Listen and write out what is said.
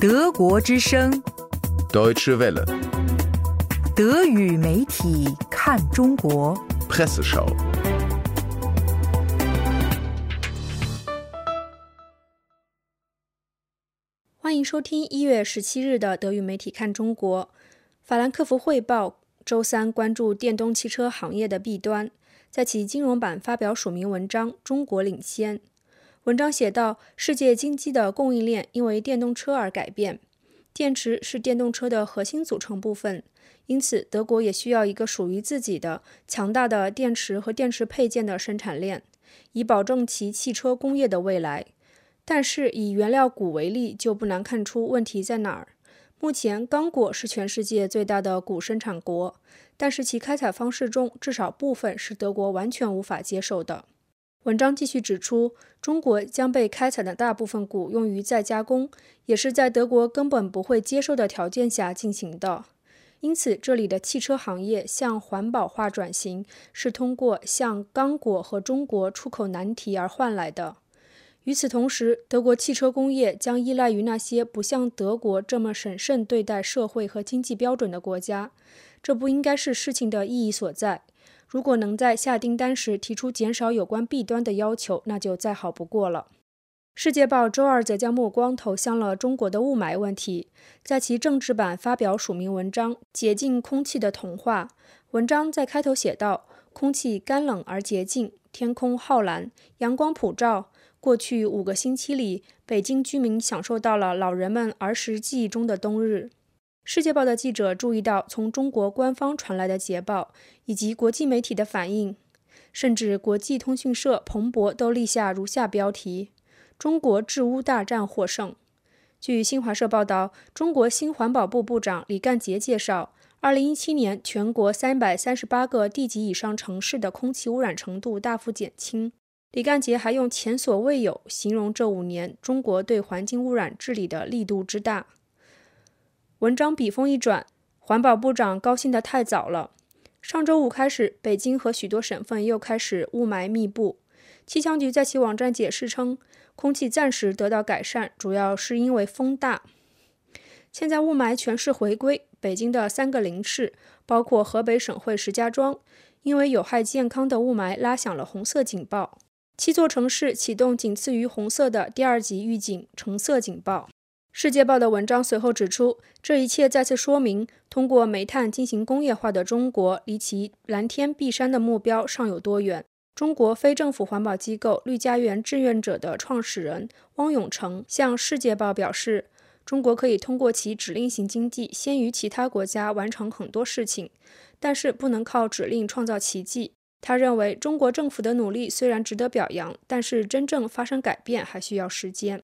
德国之声，Deutsche Welle, 德语媒体看中国。Presseschau. 欢迎收听一月十七日的德语媒体看中国。法兰克福汇报周三关注电动汽车行业的弊端，在其金融版发表署名文章《中国领先》。文章写道：世界经济的供应链因为电动车而改变，电池是电动车的核心组成部分，因此德国也需要一个属于自己的强大的电池和电池配件的生产链，以保证其汽车工业的未来。但是以原料钴为例，就不难看出问题在哪儿。目前，刚果是全世界最大的钴生产国，但是其开采方式中至少部分是德国完全无法接受的。文章继续指出，中国将被开采的大部分钴用于再加工，也是在德国根本不会接受的条件下进行的。因此，这里的汽车行业向环保化转型，是通过向刚果和中国出口难题而换来的。与此同时，德国汽车工业将依赖于那些不像德国这么审慎对待社会和经济标准的国家，这不应该是事情的意义所在。如果能在下订单时提出减少有关弊端的要求，那就再好不过了。世界报周二则将目光投向了中国的雾霾问题，在其政治版发表署名文章《洁净空气的童话》。文章在开头写道：“空气干冷而洁净，天空浩蓝，阳光普照。”过去五个星期里，北京居民享受到了老人们儿时记忆中的冬日。世界报的记者注意到，从中国官方传来的捷报以及国际媒体的反应，甚至国际通讯社彭博都立下如下标题：“中国治污大战获胜。”据新华社报道，中国新环保部部长李干杰介绍，2017年全国338个地级以上城市的空气污染程度大幅减轻。李干杰还用“前所未有”形容这五年中国对环境污染治理的力度之大。文章笔锋一转，环保部长高兴得太早了。上周五开始，北京和许多省份又开始雾霾密布。气象局在其网站解释称，空气暂时得到改善，主要是因为风大。现在雾霾全市回归，北京的三个零市，包括河北省会石家庄，因为有害健康的雾霾拉响了红色警报。七座城市启动仅次于红色的第二级预警橙色警报。世界报的文章随后指出，这一切再次说明，通过煤炭进行工业化的中国，离其蓝天碧山的目标尚有多远。中国非政府环保机构绿家园志愿者的创始人汪永成向世界报表示，中国可以通过其指令型经济，先于其他国家完成很多事情，但是不能靠指令创造奇迹。他认为，中国政府的努力虽然值得表扬，但是真正发生改变还需要时间。